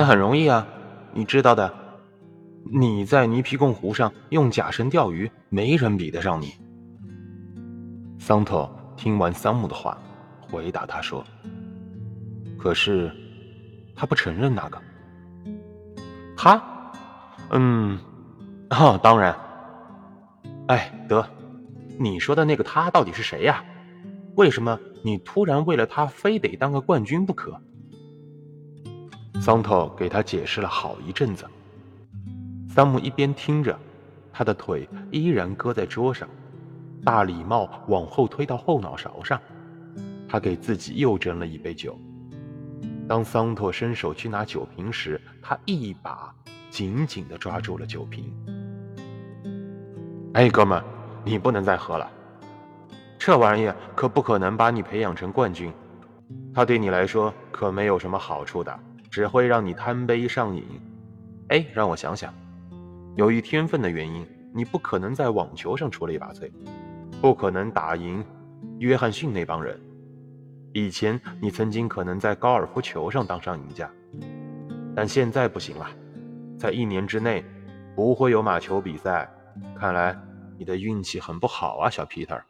那很容易啊，你知道的。你在泥皮贡湖上用假绳钓鱼，没人比得上你。桑托听完桑木的话，回答他说：“可是，他不承认那个。他，嗯，哦，当然。哎，得，你说的那个他到底是谁呀？为什么你突然为了他非得当个冠军不可？”桑托给他解释了好一阵子。桑姆一边听着，他的腿依然搁在桌上，大礼帽往后推到后脑勺上。他给自己又斟了一杯酒。当桑托伸手去拿酒瓶时，他一把紧紧地抓住了酒瓶。“哎，哥们，你不能再喝了，这玩意可不可能把你培养成冠军。它对你来说可没有什么好处的，只会让你贪杯上瘾。哎，让我想想。”由于天分的原因，你不可能在网球上出类拔萃，不可能打赢约翰逊那帮人。以前你曾经可能在高尔夫球上当上赢家，但现在不行了，在一年之内不会有马球比赛。看来你的运气很不好啊，小皮特。